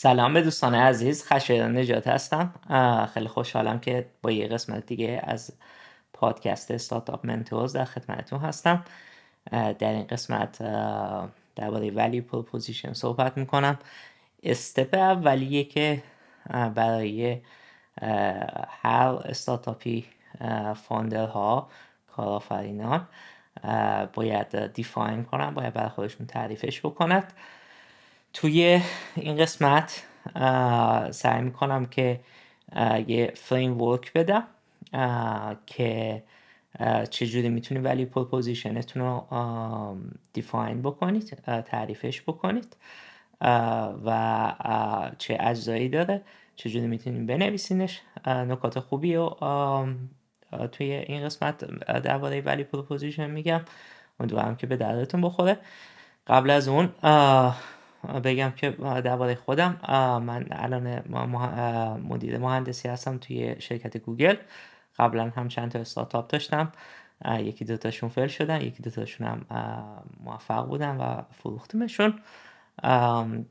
سلام به دوستان عزیز خشایار نجات هستم. خیلی خوشحالم که با یه قسمت دیگه از پادکست Startup Mentors در خدمتتون هستم. در این قسمت درباره value proposition صحبت می‌کنم. step اولیه که برای هر استارتاپی ها کارآفرینان باید define کنن باید برای خودشون تعریفش بکنند توی این قسمت سعی می‌کنم که یه framework بدم که چجوری می‌تونید value proposition تون رو define بکنید تعریفش بکنید و چه اجزایی داره چجوری می‌تونید بنویسینش. نکات خوبی رو توی این قسمت درباره value proposition میگم. امیدوارم که به دردتون بخوره. قبل از اون بگم که درباره خودم من الان مدیر مهندسی هستم توی شرکت گوگل. قبلا هم چند تا استارتاپ داشتم. یکی دوتاشون فیل شدن یکی دوتاشون هم موفق بودن و فروختمشون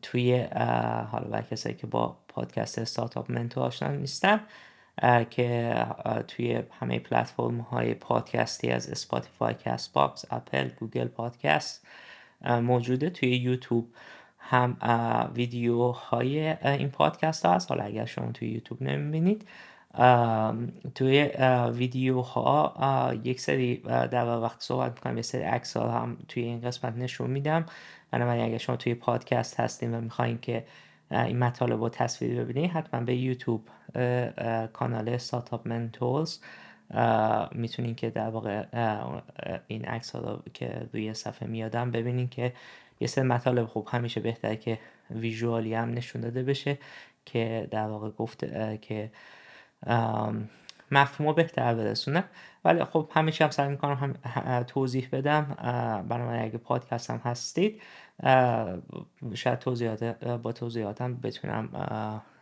توی حالا برای کسایی که با پادکست استارتاپ منتو آشنا نیستن که توی همه پلتفرم های پادکستی از اسپاتیفای کست باکس اپل گوگل پادکست موجوده توی یوتیوب. هم ویدیوهای این پادکست ها هست. حالا اگر شما توی یوتیوب نمی‌بینید توی ویدیوها یک سری در واقع صحبت می‌کنم یه سری عکس هم توی این قسمت نشون میدم. بنابراین اگر شما توی پادکست هستین و می‌خواین که این مطالب رو تصویر ببینید حتما به یوتیوب کانال استارتاپ منتورز می‌تونین که در واقع این عکس ها که روی صفحه میادم ببینین که یه سری مطالب خوب همیشه بهتره که ویژوالی هم نشون داده بشه که در واقع گفته که مفهوم بهتر برسونه. ولی خب همیشه هم سعی می‌کنم هم توضیح بدم. بنابراین اگه پادکست هم هستید شاید توضیحات با توضیحاتم بتونم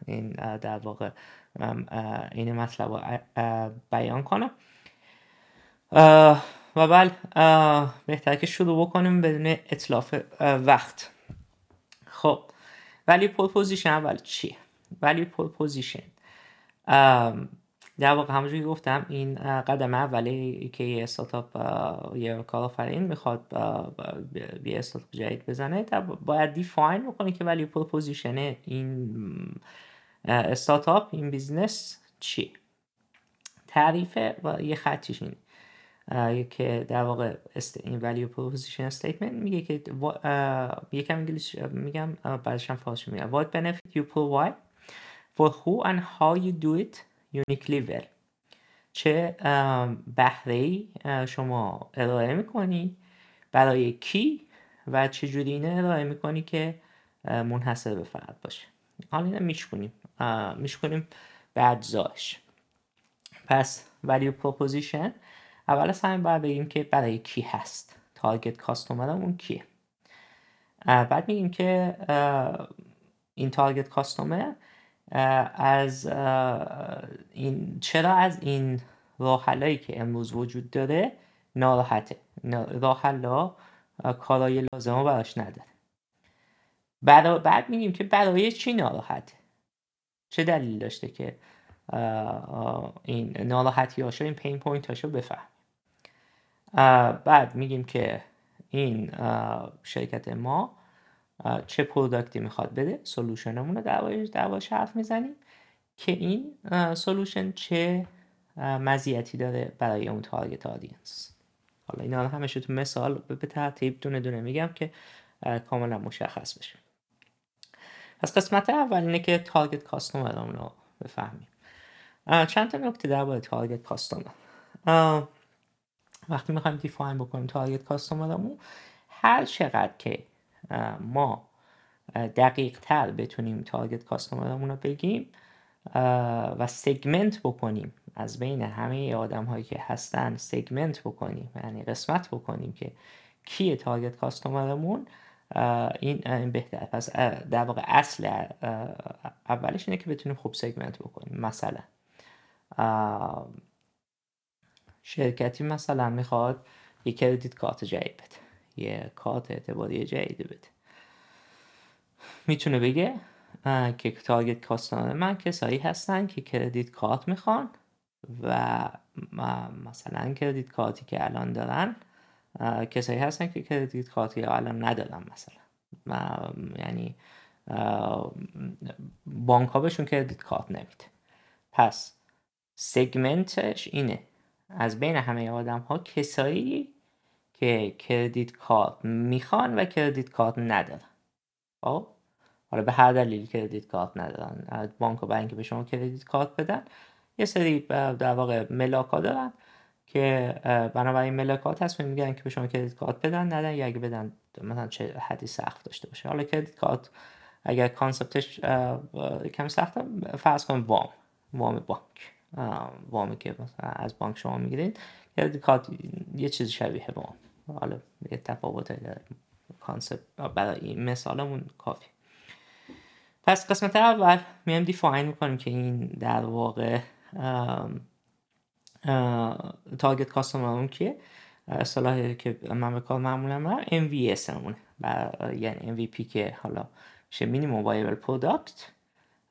این در واقع این مطلب رو بیان کنم. و بل بهتر که شروع بکنیم بدون اتلاف وقت. خب value proposition اول چیه؟ value proposition در واقع همونجوری گفتم این قدم اولی که یه استارتاپ یه کارآفرین می‌خواد یه استارتاپ جدید بزنه باید define بکنه که value proposition این استارتاپ این business چیه. تعریف یه خطیش این که در واقع این value proposition statement میگه که یکم انگلیس میگم بعدش هم فارسی میگم. What benefit you provide? For who and how you do it uniquely well. چه بهره شما ارائه می‌کنی؟ برای کی؟ و چجوری اینه ارائه می‌کنی که منحصر به فرد باشه؟ حالا اینه میشکنیم. میشکنیم به اجزاش پس value proposition اول همه باید بگیم که برای کی هست؟ تارگت کاستومرمون کیه؟ بعد میگیم که این تارگت کاستومر از این چرا از این راه که امروز وجود داره ناراحته؟ راه حلا کارای لازمه براش نداره. بعد میگیم که برای چی ناراحته؟ چه دلیل داشته که این ناراحتی هاشو این پین پوینت هاشو بفهم؟ بعد میگیم که این شرکت ما چه product ی می‌خواد بده solution مون رو در حرف می‌زنیم که این solution چه مزیتی داره برای اون target audience. حالا اینا رو همشه تو مثال به ترتیب دونه دونه میگم که کاملا مشخص بشه. پس قسمت اول اینه که target customer مون رو بفهمیم. چند تا نکته درباره target customer؟ وقتی می‌خوایم define بکنیم target customer مون هر چقدر که ما دقیق تر بتونیم target customer مون رو بگیم و segment بکنیم از بین همه آدم هایی که هستن segment بکنیم یعنی قسمت بکنیم که کیه target customer مون این این بهتر. پس در واقع اصل اولش اینه که بتونیم خوب segment بکنیم مثلا. شرکتی مثلا می‌خواد یه کردیت کارت جدید بده یه کارت اعتباری جدید بده. می‌تونه بگه که تارگت کاستمر من کسایی هستن که کردیت کارت می‌خوان و مثلا کردیت کارتی که الان دارن کسایی هستن که کردیت کارتی الان ندارن مثلا. یعنی بانک ها بهشون کردیت کارت نمیده. پس سگمنتش اینه. از بین همه آدم ها کسایی که کردیت کارت می‌خوان و کردیت کارت ندارن. خب؟ حالا به هر دلیل کردیت کارت ندارن. بانک و بانک به شما کردیت کارت بدن. یه سری در واقع ملاک دارن که بنابراین ملاکات تصمیم می‌گیرن که به شما کردیت کارت بدن ندن یا اگه بدن مثلا چه حدی سخت داشته باشه. حالا کردیت کارت اگر concept ش کم سخته فرض کنیم وام. وام بانک. وامی که مثلا از بانک شما می‌گیرید credit card یه چیز شبیه وام حالا یه تفاوت concept برای این مثالمون کافی پس قسمت اول میایم define می‌کنیم که این در واقع target customer مون کیه. اصطلاحی که من به کار معمولا میبرم MVS همونه یعنی MVP که حالا میشه minimum viable product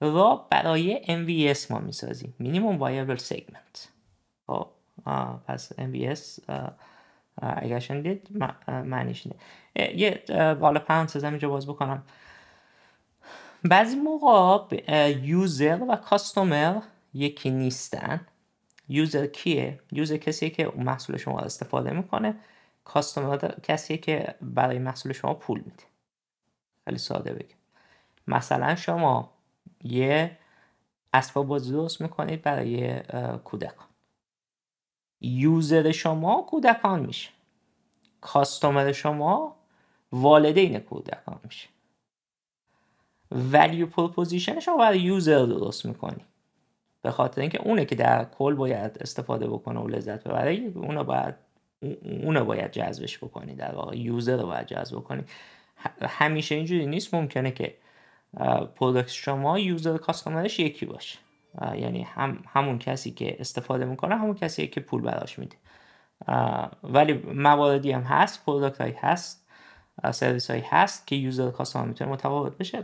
و برای MVS ما می‌سازیم. Minimum viable segment خب. پس MVS اگر شنیدید معنیش اینه. یه بالا پرانتز اینجا باز بکنم. بعضی موقع user و customer یکی نیستن. User کیه؟ User کسیه که محصول شما استفاده می‌کنه. Customer کسیه که برای محصول شما پول میده. خیلی ساده بگیم مثلا شما یه اسباب بازی درست می‌کنید برای کودکان. User شما کودکان میشه. Customer شما والدین کودکان میشه. Value proposition شما برای user درست می‌کنی. به خاطر اینکه اونه که در کل باید استفاده بکنه و لذت ببره اونو باید اونو باید جذبش بکنی. در واقع user رو باید جذب بکنی. همیشه اینجوری نیست. ممکنه که product شما user customer ش یکی باشه. یعنی هم همون کسی که استفاده می‌کنه همون کسی که پول براش میده. ولی مواردی هم هست product هایی هست سرویس هایی هست که user customer می‌تونه متفاوت بشه.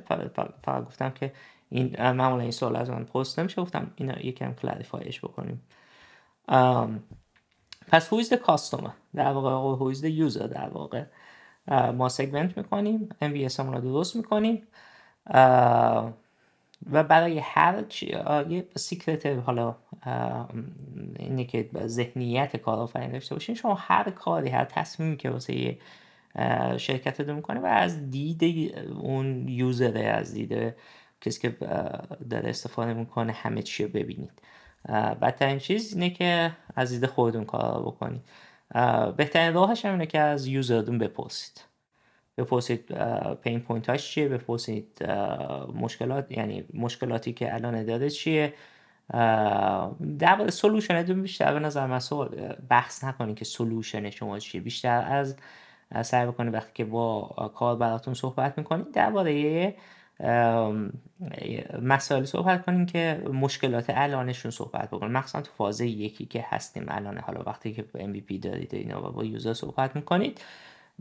فقط گفتم که این معمولا این سوال از من پرسیده میشه. گفتم اینا یکم clarify ش بکنیم. پس the customer در واقع the user در واقع؟ ما segment می‌کنیم MVS همون رو درست می‌کنیم. و برای هر یه secret حالا اینه که ذهنیت کارآفرین داشته باشین شما هر کاری هر تصمیمی که واسه شرکت رو می‌کنه و از دید اون user ه از دید کسی که داره استفاده می‌کنه همه چی رو ببینید. بدترین چیز اینه که از دید خودتون کار رو بکنید بهترین راهش هم اینه که از user تون بپرسید. بپرسید pain point هاش چیه؟ بپرسید مشکلات یعنی مشکلاتی که الان داره چیه؟ در solution بیشتر به نظر من بحث نکنید که solution شما چیه. بیشتر از سعی بکنید وقتی که با کار براتون صحبت می‌کنید درباره مسائل صحبت کنیم که مشکلات الانشون صحبت بکنیم مخصوصا تو فاز یکی که هستیم الان حالا وقتی که MVP دارید اینا و با یوزر صحبت می‌کنید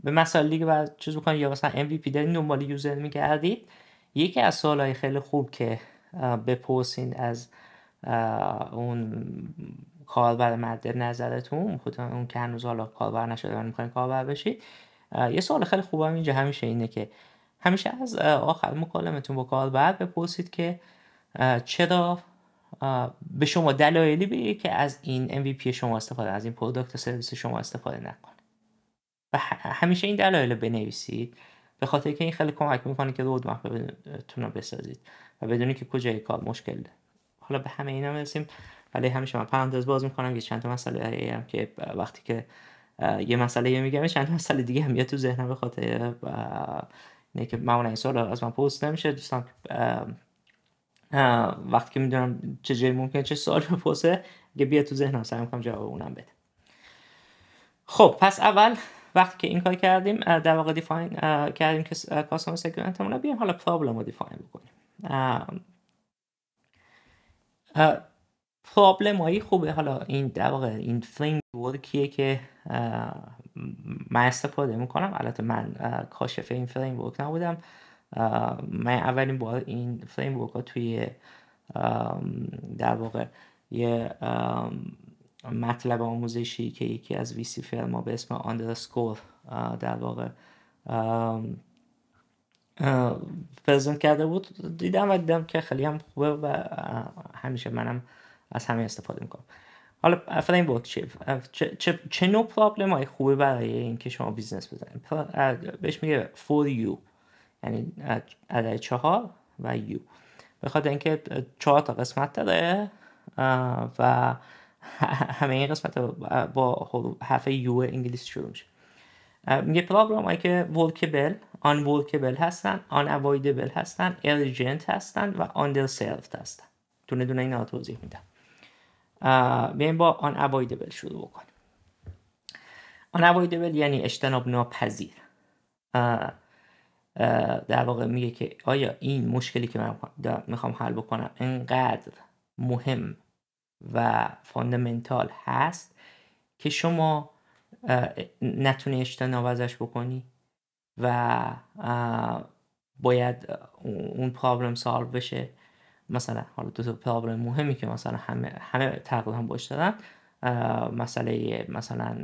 به مسائل دیگه بعد چیز بکنید یا مثلا MVP دارید دنبال یوزر میگردید. یکی از سوالای خیلی خوب که بپرسین از اون کاربر مد نظرتون اون که هنوز حالا کاربر نشده و می‌خواین کاربر بشید. یه سوال خیلی خوبم اینجا همیشه اینه که همیشه از آخر مکالمتون با کاربر بپرسید که چرا به شما دلایلی بگه که از این MVP شما استفاده از این product service شما استفاده نکنه. و همیشه این دلایل بنویسید به خاطر که این خیلی کمک می‌کنه که roadmap رو بسازید و بدونی که کجای کار مشکل. ده. حالا به همه اینا می‌رسیم. ولی همیشه من پرانتز باز می‌کنم که چند تا مسئله هم که وقتی که یه مسئله میگم چند مسئله دیگه هم میاد تو ذهنم به خاطر اینه که معمولا این سوال از من پست نمیشه. دوستان وقتی که می‌دونم چه جایی ممکن چه سوال بپرسه اگه بیا تو ذهنم سعی می‌کنم جواب اونم بده. خب پس اول وقتی که این کار کردیم در واقع دیفاین کردیم که کاستومر سگمنت رو بیایم حالا پرابلم رو دیفاین بکنیم. پرابلم هایی خوبه. حالا این در واقع این فریم ورکیه که من استفاده می‌کنم. البته من کاشف این فریم ورک نبودم من اولین بار این فریم ها توی در واقع یه مطلب آموزشی که یکی از ویسی فرما به اسم آندرسکور در واقع present کرده بود. دیدم و دیدم که خیلی هم خوبه و همیشه منم از همه استفاده می‌کنم. حالا framework چه, چه, چه نوع problem های خوبه برای اینکه شما business بزنید؟ بهش میگه four U یعنی عدد چهار و U. بخاطر اینکه چهار تا قسمت داره و همه این قسمت با حرف U انگلیسی شروع میشه. میگه problem هایی که workable unworkable هستن unavoidable هستن urgent هستن و underserved هستن. دونه دونه اینا توضیح میدم. بیایم با unavoidable شروع بکنیم. unavoidable یعنی اجتناب ناپذیر. در واقع میگه که آیا این مشکلی که من می‌خوام حل بکنم انقدر مهم و fundamental هست که شما نتونی اجتناب ازش بکنی و باید اون پرابلم سالو بشه. مثلا حالا دو تا پرابلم مهمی که مثلا همه همه تقریبا باش دارن مسئله مثلا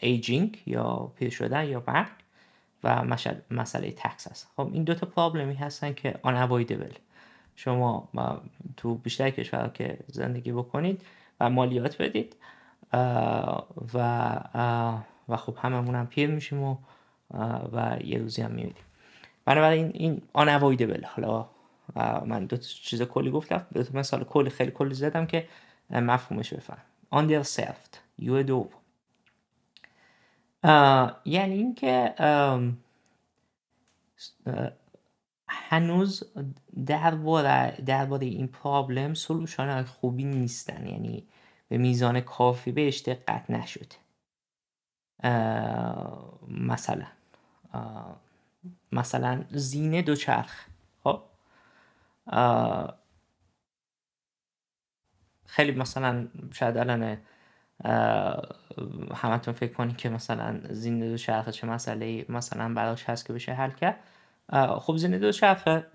ایجینگ یا پیر شدن یا مرگ و مسئله تکس هست خب این دو تا پرابلمی هستن که unavoidable. شما تو بیشتر کشور که زندگی بکنید و مالیات بدید و و خب هممون هم پیر میشیم و و یه روزی هم میمیدیم. بنابراین این unavoidable حالا من دو چیز کلی گفتم. دو تا مثال کلی خیلی کلی زدم که مفهومش بفهم underserved یو دو. یعنی اینکه هنوز درباره درباره این پرابلم سلوشان خوبی نیستن. یعنی به میزان کافی بهش دقت نشده مثلا مثلا زینه دوچرخ. خب؟ خیلی مثلا شاید الان همتون فکر کنید که مثلا زینده دو شرخه چه مسئله مثلا براش هست که بشه حل کرد. خب زینده دو شرخه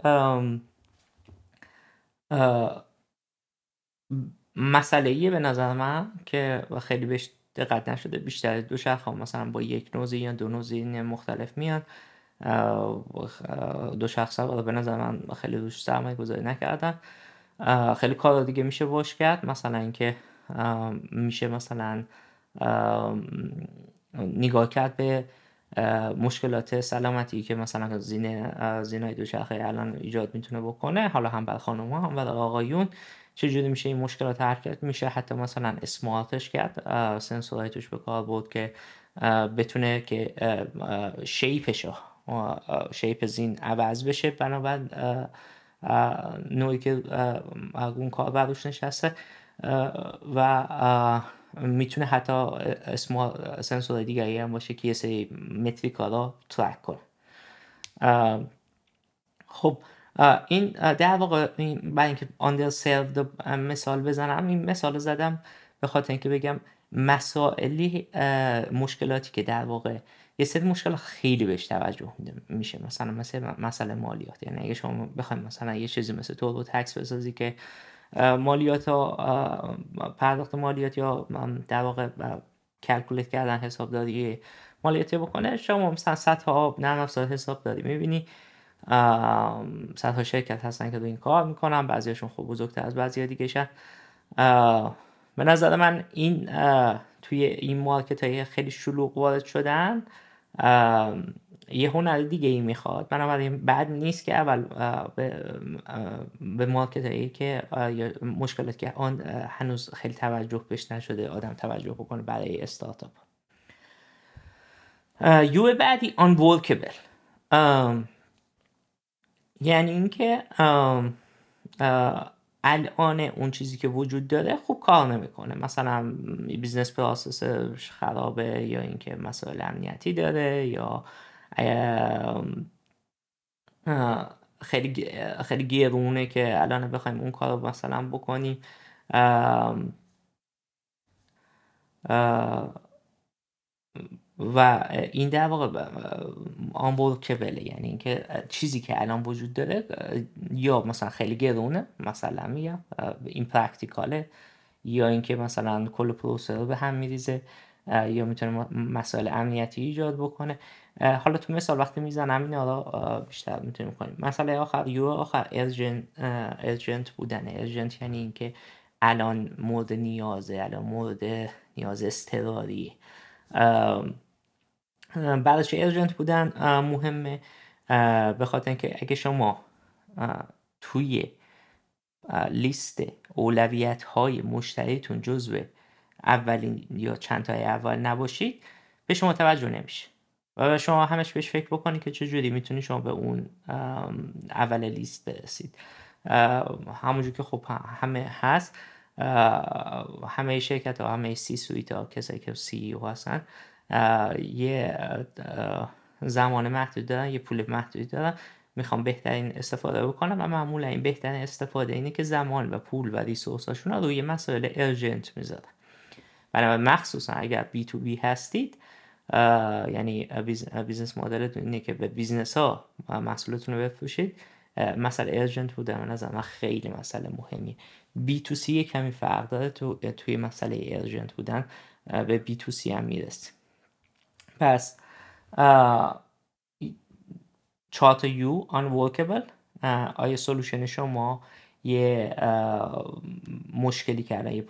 مسئله به نظر من که خیلی بهش دقت نشده بیشتر دو شرخ مثلا با یک نوزی یا دو نوزی مختلف میان. دو شخص به نظر من خیلی روش سرمایه گذاری نکردن خیلی کار دیگه میشه باش کرد. مثلا اینکه میشه مثلا نگاه کرد به مشکلات سلامتی که مثلا زینه زینای دوچرخه الان ایجاد می‌تونه بکنه. حالا هم بر خانم هم بر آقایون چجوری میشه این مشکلات حرکت میشه؟ حتی مثلا اسمارتش کرد. سنسورهای توش به کار بود که بتونه که شیپشو شیپ زین عوض بشه. بنابراین نوعی که اون کار بروش نشسته و می‌تونه حتی اسم سنسور دیگری هم باشه که یه سری متریکا رو ترک کنه. خب این در واقع برای اینکه آندر سرد مثال بزنم این مثال زدم به خاطر اینکه بگم مسائلی مشکلاتی که در واقع یه سری مشکل خیلی بهش توجه میشه. مثلا مثل مسئله مالیات. یعنی اگه شما بخواید مثلا یه چیزی مثل تو رو تکس بسازی که مالیات ها پرداخت مالیات یا در واقع کلکولیت کردن حسابداری مالیاتی بکنه شما مثلا صدها نرم افزار حساب داری می‌بینی صدها شرکت هستن که دو این کار می‌کنن بعضیشون خوب بزرگتر از بعضی دیگه شن. به نظر من این توی این مارکت های خیلی شلوغ وارد شدن یه هنر دیگه ای می‌خواد. بنابراین بعد نیست که اول به, هایی که مشکلات که آن هنوز خیلی توجه بهش نشده آدم توجه بکنه برای استارتاپ. U بعدی unworkable یعنی اینکه الان اون چیزی که وجود داره خوب کار نمی‌کنه. مثلا business process ش خرابه یا اینکه مسائل امنیتی داره یا خیلی خیلی گرونه که الان بخوایم اون کار رو مثلا بکنیم. و این در واقع آنبورکبله یعنی اینکه چیزی که الان وجود داره یا مثلا خیلی گرونه مثلا میگم این پرکتیکاله یا اینکه مثلا کل پروسه رو به هم میریزه. یا می‌تونه مسائل امنیتی ایجاد بکنه. حالا تو مثال وقتی می‌زنم این حالا بیشتر می‌تونیم کنیم. مسئله آخر یو آخر ارجنت بودن ارجنت یعنی اینکه الان مورد نیازه الان مورد نیاز استراری بعدش ارجنت بودن مهمه. به خاطر اینکه اگه شما توی لیست اولویت های مشتریتون جزو اولین یا چند تای اول نباشید به شما توجه نمیشه. و شما همش بهش فکر بکنید که چجوری می‌تونید شما به اون اول لیست برسید. همونجور که خب همه هست همه شرکت ها همه سی سویت ها کسایی که سی او هستن یه زمان محدود دارن یه پول محدودی دارن. می‌خوام بهترین استفاده بکنم و معمولا این بهترین استفاده اینه که زمان و پول و ریسورساشون رو روی مسائل ارجنت می‌ذارن. بنابراین مخصوصا اگر B2B هستید یعنی business model تون اینه که به business ها محصولتون رو بفروشید. مسئله urgent بودن من نظر خیلی مسئله مهمی B2C کمی فرق داره تو توی مسئله urgent بودن به B2C هم می‌رسیم پس چهار تا U workable آیا solution شما یه مشکلی کردن یه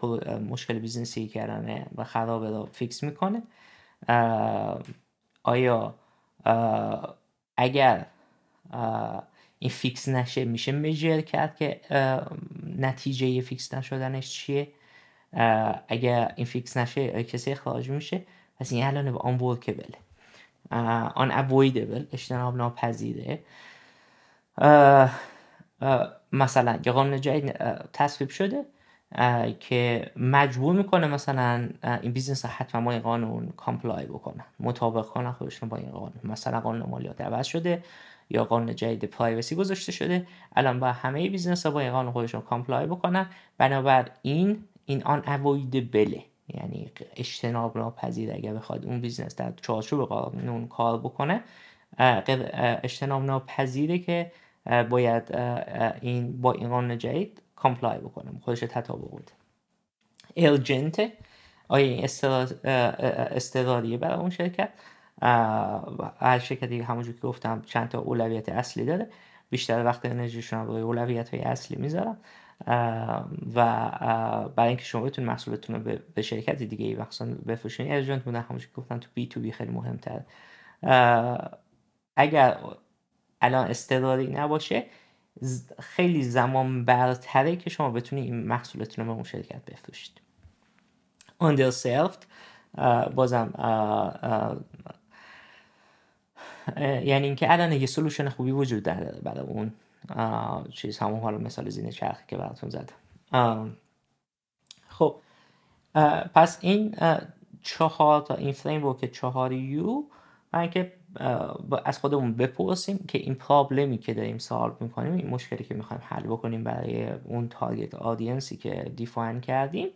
مشکل business ی کردن و خرابه رو fix می‌کنه. آیا اگر این fix نشه میشه measure کرد که نتیجه fix نشدنش چیه؟ اگر این fix نشه کسی اخراج میشه؟ پس این الان unworkable ه unavoidable اجتناب ناپذیره. مثلا یه قانون جدید تصویب شده که مجبور می‌کنه مثلا این business حتما با این قانون comply بکنن مطابق کنن خودشون با این قانون. مثلا قانون مالیات عوض شده یا قانون جدید privacy گذاشته شده الان با همه business ها با این قانون خودشون comply بکنن. بنابراین این unavoidable ه. یعنی اجتناب ناپذیر اگر بخواد اون business در چارچوب قانون کار بکنه اجتناب ناپذیره که باید این با این قانون جدید کامپلای بکنه خودش تطابق بده الجنت آیا این استراریه برای اون شرکت؟ هر شرکتی همونجور که گفتم چند تا اولویت اصلی داره. بیشتر وقت انرژیشون رو روی اولویت های اصلی می‌ذارن و برای اینکه شما بتونید محصولتون رو به شرکت دیگه ای مخصوصا بفروشین. ارجنت بودن همونجور که گفتم تو بی تو بی خیلی مهمتر اگر الان استقراری نباشه خیلی زمان برتره که شما بتونید این محصولتون رو به اون شرکت بفروشید. Underserved بازم یعنی اینکه الان یه سلوشن خوبی وجود داره برای اون چیز همون حالا مثال زینه چرخی که براتون زدم. خب پس این چهار تا این فریم که چهار یو من که از خودمون بپرسیم که این پرابلمی که داریم سالو می‌کنیم این مشکلی که می‌خوایم حل بکنیم برای اون تارگت آدینسی که دیفاین کردیم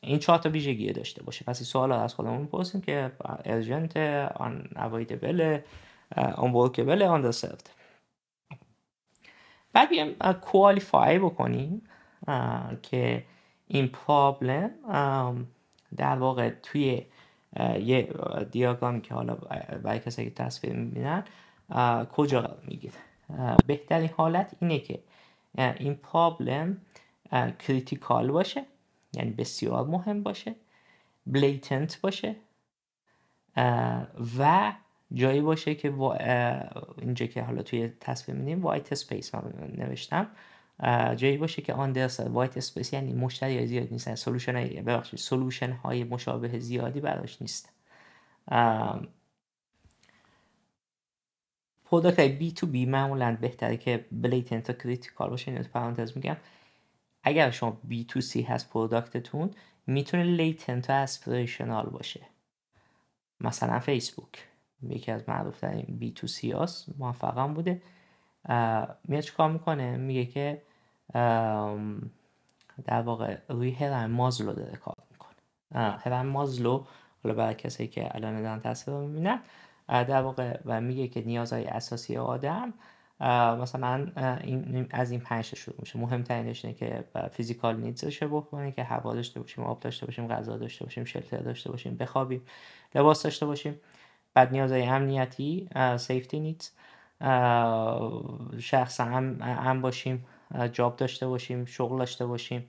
این چهار تا ویژگی داشته باشه. پس این سوال از خودمون می‌پرسیم که ارجنت آن اوایدبل آن ورکبل آن دسرد بعد بیایم کوالیفای بکنیم که این problem در واقع توی یه دیاگرامی که حالا برای کسی که تصویر می‌بینن کجا می‌گیره. بهترین حالت اینه که این problem critical باشه یعنی بسیار مهم باشه blatant باشه و جایی باشه که اینجا که حالا توی تصویر میدیم white space من نوشتم. جایی باشه که underserved white space یعنی مشتری زیاد نیستن. solution های ببخشید solution های مشابه زیادی براش نیست. product های B2B معمولا بهتره که blatant و critical باشه. اینو پرانتز میگم. اگر شما B2C هست product تون می‌تونه latent و aspirational باشه. مثلا فیسبوک یکی از معروف ترین بی تو سی هاست موفقم بوده. میاد چیکار می‌کنه؟ میگه که در واقع روی هرم مازلو داره کار می‌کنه. هرم مازلو حالا برای کسایی که الان دارن تصویر رو می‌بینن در واقع و میگه که نیازهای اساسی آدم مثلا این از این پنج شروع میشه. مهمترینش اینه که فیزیکال نیدز رو بکنه که هوا داشته باشیم آب داشته باشیم غذا داشته باشیم شلتر داشته باشیم بخوابیم لباس داشته باشیم. بعد نیازهای امنیتی safety needs شخص هم, هم باشیم. job داشته باشیم شغل داشته باشیم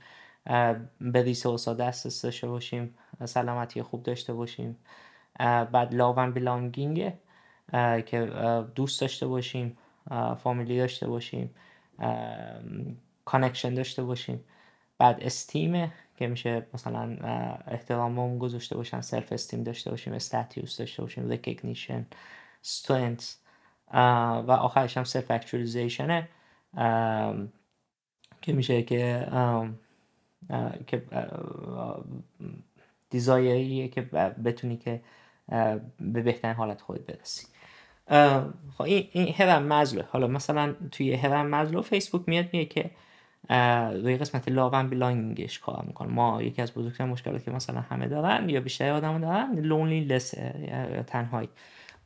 به resource ها دست داشته باشیم سلامتی خوب داشته باشیم. بعد love belonging که دوست داشته باشیم فامیلی داشته باشیم connection داشته باشیم. بعد esteem ه که میشه مثلا احتراممون گذاشته باشن self esteem داشته باشیم status داشته باشیم recognition strength و آخرش هم self actualization ه که میشه که که دیزایریه که بتونی که به بهترین حالت خود برسی. خب این, این هرم مزلو حالا مثلا توی هرم مزلو فیسبوک میاد میگه که روی قسمت love and belonging ش کار می‌کنه. ما یکی از بزرگترین مشکلاتی که مثلا همه دارن یا بیشتر آدم دارن loneliness یا تنهایی.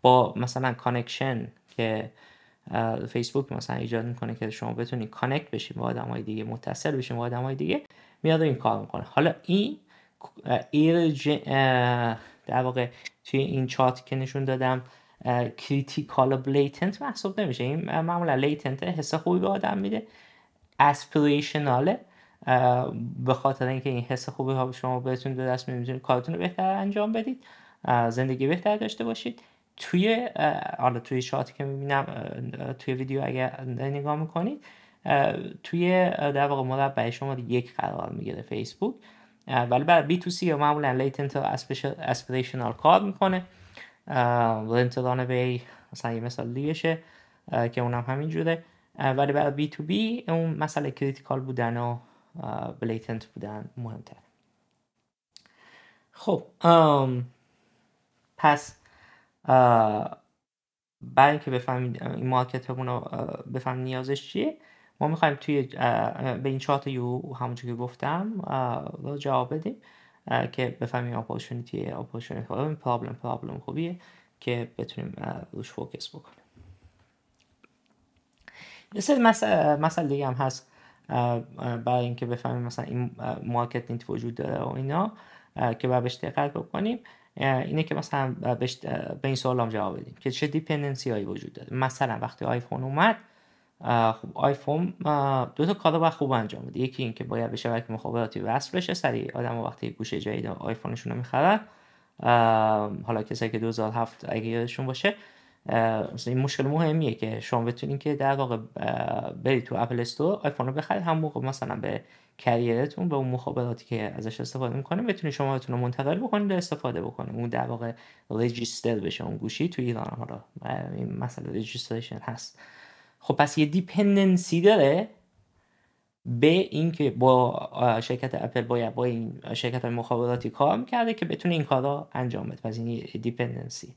با مثلا connection که فیسبوک مثلا ایجاد می‌کنه که شما بتونید connect بشید با آدم های دیگه متصل بشید با آدم های دیگه میاد این کار می‌کنه. حالا این در واقع توی این چارت که نشون دادم critical و blatant محسوب نمیشه. این معمولا latent حس خوبی به آدم میده. aspirational ه به خاطر اینکه این حس خوبی ها شما بهتون به دست می‌تونید کارتون رو بهتر انجام بدید زندگی بهتر داشته باشید. توی حالا توی شاتی که می‌بینم توی ویدیو اگر نگاه می‌کنید توی در واقع مربع شما یک قرار می‌گیره فیسبوک. ولی برای B2C معمولا latent aspirational کار می‌کنه. رنتران بی مثلا یه مثال دیگه که اونم همین جوره. ولی برای B2B اون مسئله critical بودن و blatant بودن مهمتر خب پس برای اینکه بفهمید این market مون رو بفهمید نیازش چیه ما می‌خوایم توی به این چهار تا U همونجور که گفتم جواب بدیم که بفهمیم opportunity opportunity این problem problem خوبیه که بتونیم روش focus بکنیم. یه سری مسئله دیگه هم هست برای اینکه بفهمیم مثلا این market need وجود داره و اینا که باید بهش دقت بکنیم. اینه که مثلا به این سوال هم جواب بدیم که چه dependency هایی وجود داره. مثلا وقتی آیفون اومد خب آیفون دو تا کار باید خوب انجام بده. یکی اینکه باید به شبکه مخابراتی وصل بشه سریع آدم وقتی گوشی جدید آیفونشون رو می‌خرن. حالا کسایی که 2007 اگه یادشون باشه مثلا این مشکل مهمیه که شما بتونین که در واقع برید تو Apple Store آیفون رو بخرید. هم موقع مثلا به carrier تون به اون مخابراتی که ازش استفاده می‌کنه بتونید شما رو منتقل بکنید و استفاده بکنید. اون در واقع register بشه اون گوشی تو ایران حالا. این مسئله registration هست. خب پس یه dependency داره به اینکه با شرکت اپل باید با این شرکت مخابراتی کار می‌کرده که بتونه این کارا انجام بده. پس این dependency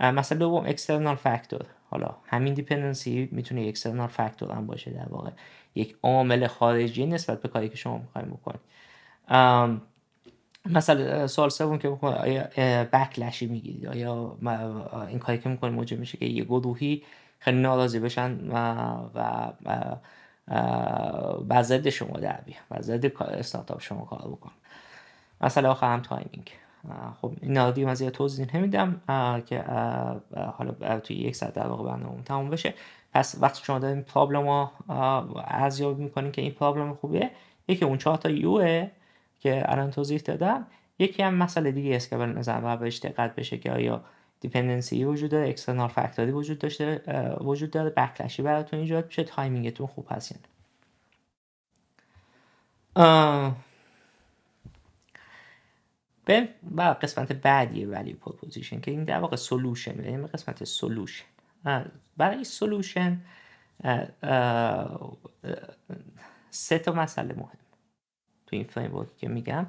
مثلا دوم external factor حالا همین dependency می‌تونه external factor هم باشه در واقع. یک عامل خارجی نسبت به کاری که شما می‌خوایم بکنید. مثلا سوال سوم که بکنید آیا backlash ی می‌گیرید؟ آیا این کاری که می‌کنید موجب میشه که یه گروهی خیلی ناراضی بشن و و و ضد شما در بیان و استارتاپ شما کار بکن مثلا آخر هم timing خب این نادیم از یه توضیح نمیدم که حالا توی یک ساعت در واقع برنامه تموم بشه. پس وقتی شما دارین problem رو ارزیابی می‌کنین که این problem خوبه یکی اون چهار تا U ه که الان توضیح دادم یکی هم مسئله دیگه است که باید نظر بهش دقت بشه که آیا dependency وجود داره external factor ی وجود داشته وجود داره backlash ی براتون ایجاد میشه timing تون خوب هست به قسمت بعدی value proposition که این در واقع solution یعنی قسمت solution برای solution سه تا مسئله مهم تو این فریم که میگم.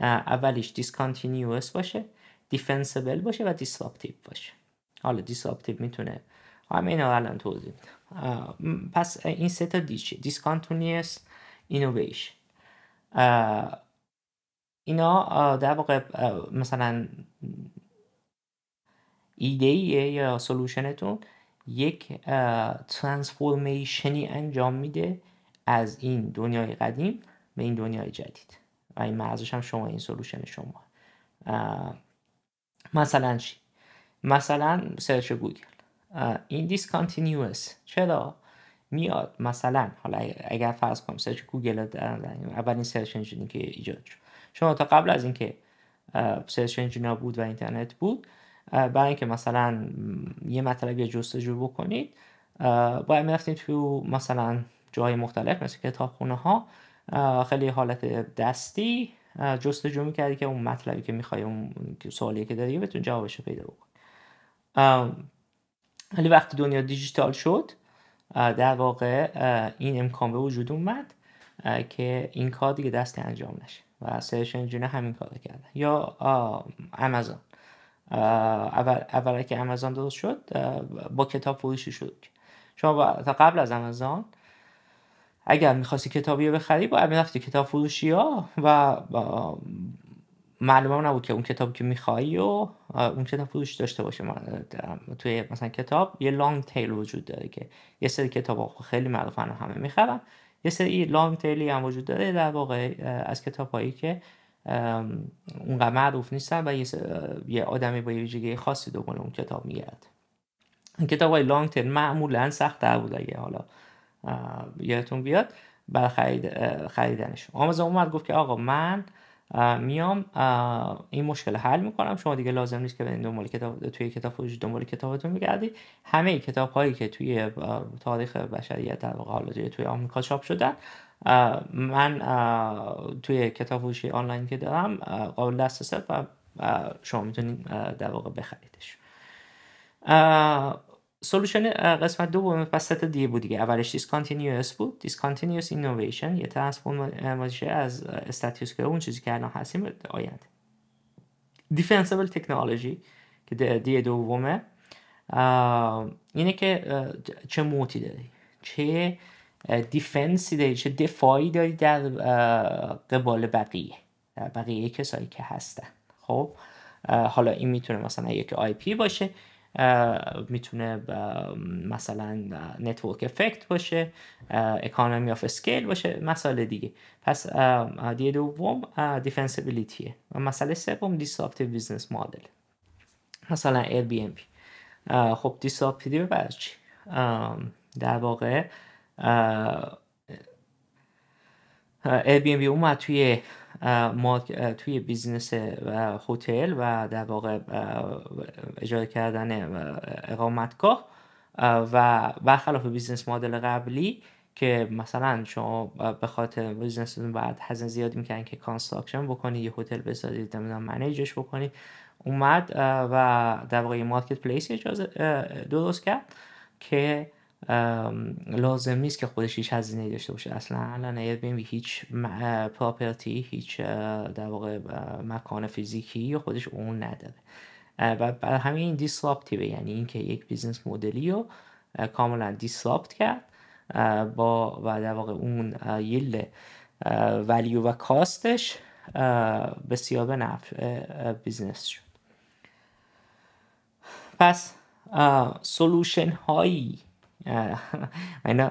اولیش discontinuous باشه defensible باشه و disruptive باشه. حالا disruptive می‌تونه همه اینا الان توضیح پس این سه تا D چیه discontinuous اینویشن اینا در واقع مثلا ایده یا solution تون یک transformation ی انجام میده از این دنیای قدیم به این دنیای جدید. و این مرزش هم شما این solution شما. مثلا چی؟ مثلا search گوگل. این discontinuous چرا؟ میاد مثلا حالا اگر فرض کنم search گوگل اولین search engine ی که ایجاد شد. شما تا قبل از اینکه search engine بود و اینترنت بود برای اینکه مثلا یه مطلب یا جستجو بکنید باید می‌رفتید تو مثلا جای مختلف مثل کتابخونه ها خیلی حالت دستی جستجو می‌کردی که اون مطلبی که می‌خوای اون سوالی که داری بتون جوابش پیدا بکن ولی وقتی دنیا دیجیتال شد در واقع این امکان به وجود اومد که این کار دیگه دست انجام نشه. و سرچ انجین همین کار کردن. یا آمازون اول, اول که آمازون درست شد با کتاب فروشی شد. شما تا قبل از آمازون اگر می‌خواستی کتابی رو بخری باید می‌رفتی کتاب فروشی ها و معلومه نبود که اون کتابی که میخوایی و اون کتاب فروش داشته باشه. توی مثلا کتاب یه لانگ تیل وجود داره که یه سری کتاب خیلی معروفن و همه می‌خرن. یه سری لانگ تیلی هم وجود داره در واقع از کتاب هایی که اونقدر معروف نیستن و یه, آدمی با یه ویژگی خاصی دنبال اون کتاب میگرد کتاب های لانگ تیل معمولا سخت در بود اگه حالا یادتون بیاد. برای خرید خریدنش. آمازون اومد گفت که آقا من میام. این مشکل حل می‌کنم. شما دیگه لازم نیست که برین دنبال کتاب توی کتاب فروشی دنبال کتابتون میگردی. همه کتاب هایی که توی تاریخ بشریت در واقع حالا توی آمریکا چاپ شدن من توی کتاب فروشی آنلاین که دارم قابل دسترسه و شما می‌تونید در واقع بخریدش. solution قسمت پس سه تا D بود دیگه. اولش discontinuous بود. discontinuous innovation یه transformation از status که اون چیزی که الان هستیم به آینده. defensible technology که دیگه دومه. اینه که چه moat ی داری؟ چه defense ی داری؟ چه دفاعی داری در قبال بقیه؟ در بقیه کسایی که هستن. خب؟ حالا این می‌تونه مثلا یک IP باشه. می‌تونه مثلا network effect باشه economy of scale باشه مسائل دیگه. پس دیگه دوم defensibility ه و مسئله سوم disruptive business model مثلا Airbnb خب disruptive برای چی؟ در واقع Airbnb اومد توی ما توی business هتل و در واقع اجاره کردن اقامتگاه و برخلاف business model قبلی که مثلا شما به خاطر business تون بعد هزینه زیادی می‌کنن که construction بکنید یه هتل بسازید نمی‌دونم manage ش بکنید اومد و در واقع marketplace اجازه درست کرد که لازم نیست که خودش هیچ هزینه داشته باشه. اصلا الان Air هیچ property هیچ در واقع مکان فیزیکی خودش اون نداره. و برای همین این یعنی اینکه یک business model ی رو کاملا disrupt کرد با و در واقع اون یل value و cost ش بسیار به نفع business شد. پس solution هایی اینا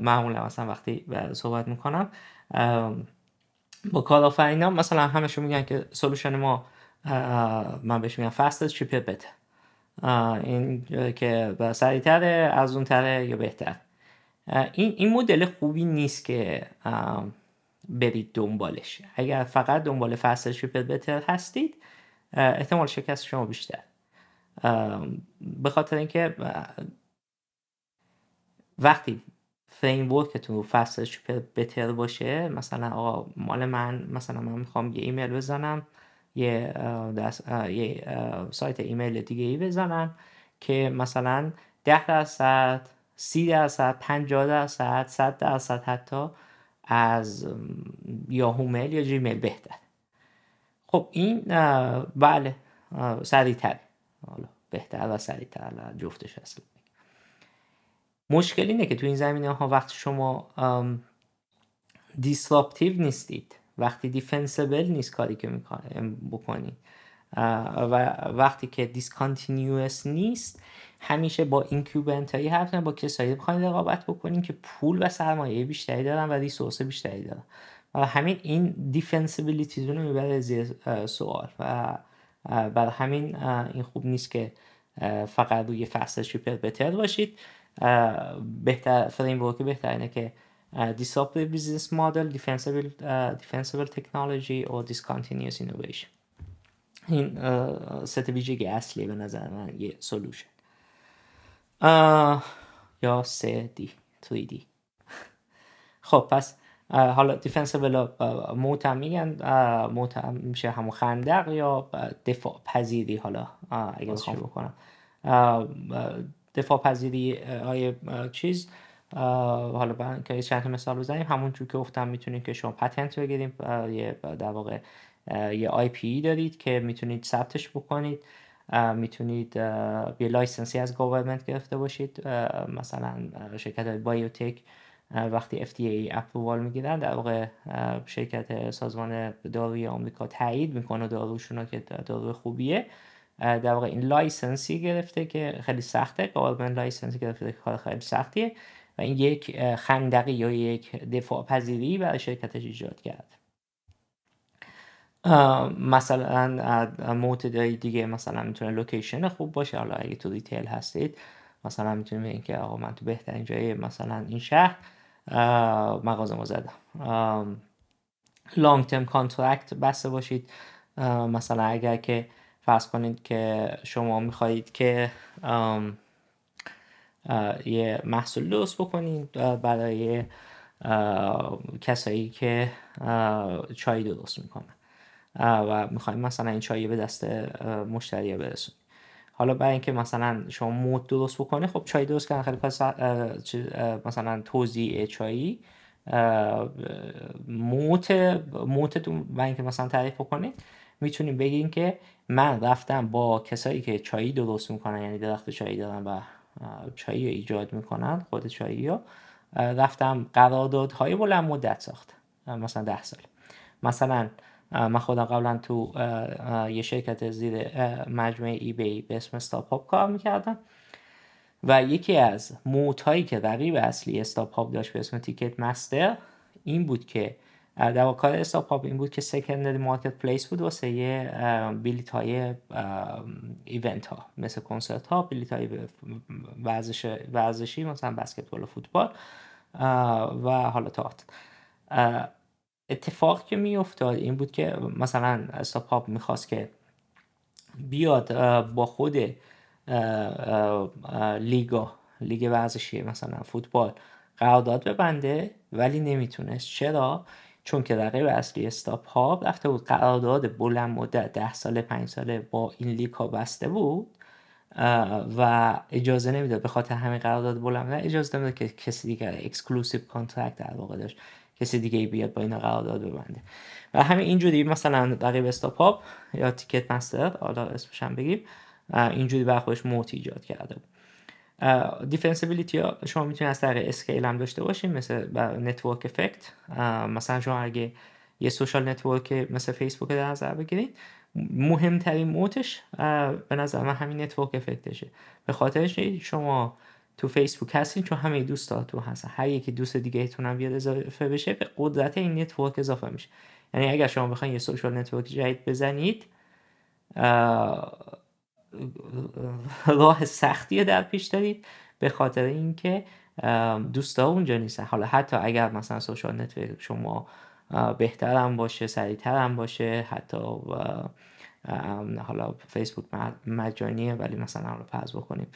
معمولا مثلا وقتی صحبت می‌کنم با کارآفرینان مثلا همشون میگن که solution ما من بهش میگم فست چیپ بته این که سریعتره از اون تره یا بهتر. این این مدل خوبی نیست که برید دنبالش. اگر فقط دنبال فست چیپ بتر هستید احتمال شکست شما بیشتر. به خاطر اینکه وقتی فریم ورکتون فصلش بتر باشه مثلا آقا مال من مثلا من می‌خوام یه ایمیل بزنم یه, دست، یه سایت ایمیل دیگه ای بزنم که مثلا ده درصد سی درصد پنجاه درصد صد درصد حتی از یاهو میل یا جیمیل بهتر خب این بله سریعتر حالا بهتر و سریعتر جفتش هست مشکل اینه که تو این زمینه ها وقتی شما disruptive نیستید. وقتی defensible نیست کاری که بکنی. و وقتی که discontinuous نیست همیشه با incumbent هایی حرف با کسایی بخواین رقابت بکنین که پول و سرمایه بیشتری دارن و resource بیشتری دارن. و همین این defensibility رو می‌بره زیر سوال. و بر همین این خوب نیست که فقط روی faster, cheaper, better باشید. بهتر framework بهتر اینه که disruptive business model defensible uh, defensible technology or discontinuous innovation. این سه ویژگی اصلی به نظر من یه solution یا 3D 3D خب پس حالا defensible moat هم میگن moat هم میشه همون خندق یا دفاع پذیری حالا اگه بخوام بکنم. دفاع پذیری های چیز. حالا برای که چند مثال بزنیم. همونجور که گفتم می‌تونید که شما patent بگیریم در واقع یه IP دارید که می‌تونید ثبتش بکنید. می‌تونید یه license ی از government گرفته باشید. مثلا شرکت های biotech وقتی FDA approval می‌گیرن در واقع شرکت سازمان داروی آمریکا تایید می‌کنه داروشون که دارو خوبیه. در واقع این license ی گرفته که خیلی سخته government license ی گرفته که کار خیلی سختیه و این یک خندقی یا یک دفاع پذیری برای شرکتش ایجاد کرد. مثلا معتدای دیگه مثلا می‌تونه location خوب باشه. حالا اگه تو retail هستید مثلا می‌تونیم بگیم که آقا من تو بهترین جای مثلا این شهر مغازه ما زدم لانگ ترم کانترکت بسته باشید. مثلا اگر که فرض کنید که شما می‌خواهید که یه محصول درست بکنید برای کسایی که چای درست می‌کنن و می‌خوایم مثلا این چای به دست مشتری برسونید. حالا برای اینکه مثلا شما مود درست بکنه خب چای درست کردن خیلی پس مثلا توزیع چایی موت موتتون برای اینکه مثلا تعریف بکنید می‌تونیم بگیم که من رفتم با کسایی که چایی درست می‌کنن یعنی درخت چایی دارن و چایی ایجاد می‌کنن خود چایی ها رفتم قراردادهای بلند مدت ساخت مثلا ده سال. مثلا من خودم قبلا تو یه شرکت زیر مجموعه ای بی به اسم استاپ هاپ کار می‌کردم و یکی از moat هایی که رقیب اصلی StubHub داشت به اسم Ticketmaster این بود که در کار StubHub این بود که secondary marketplace بود واسه یه بیلیت های event ها مثل کنسرت ها بیلیت های ورزش ورزشی مثلا بسکتبال و فوتبال و حالا تئاتر اتفاقی که می افتاد این بود که مثلا StubHub می‌خواست که بیاد با خود لیگا لیگ ورزشی مثلا فوتبال قرارداد ببنده ولی نمی‌تونست. چرا؟ چون که رقیب اصلی StubHub رفته بود قرارداد بلند مدت ده ساله پنج ساله با این لیگ ها بسته بود و اجازه نمی‌داد به خاطر همین قرارداد بلند اجازه نمی‌داد که کسی دیگر exclusive contract در واقع داشت کسی دیگه بیاد با این قرارداد ببنده. و همین اینجوری مثلا رقیب StubHub یا Ticketmaster حالا اسمش هم بگیم اینجوری بر خودش moat ایجاد کرده بود. defensibility ها شما می‌تونید از طریق scale هم داشته باشین مثل network effect مثلا شما اگه یه social network مثل فیسبوک در نظر بگیرید مهمترین moat ش به نظر من همین network effect شه به خاطرش شما تو فیسبوک هستین چون همه دوستاتون هستن. هر یکی دوست دیگه هم بیاد اضافه بشه به قدرت این network اضافه میشه. یعنی اگر شما بخواید یه social network جدید بزنید راه سختی در پیش دارید به خاطر اینکه دوستا اونجا نیستن. حالا حتی اگر مثلا social network شما بهتر هم باشه سریعتر هم باشه حتی حالا فیسبوک مجانیه ولی مثلا حالا فرض بکنیم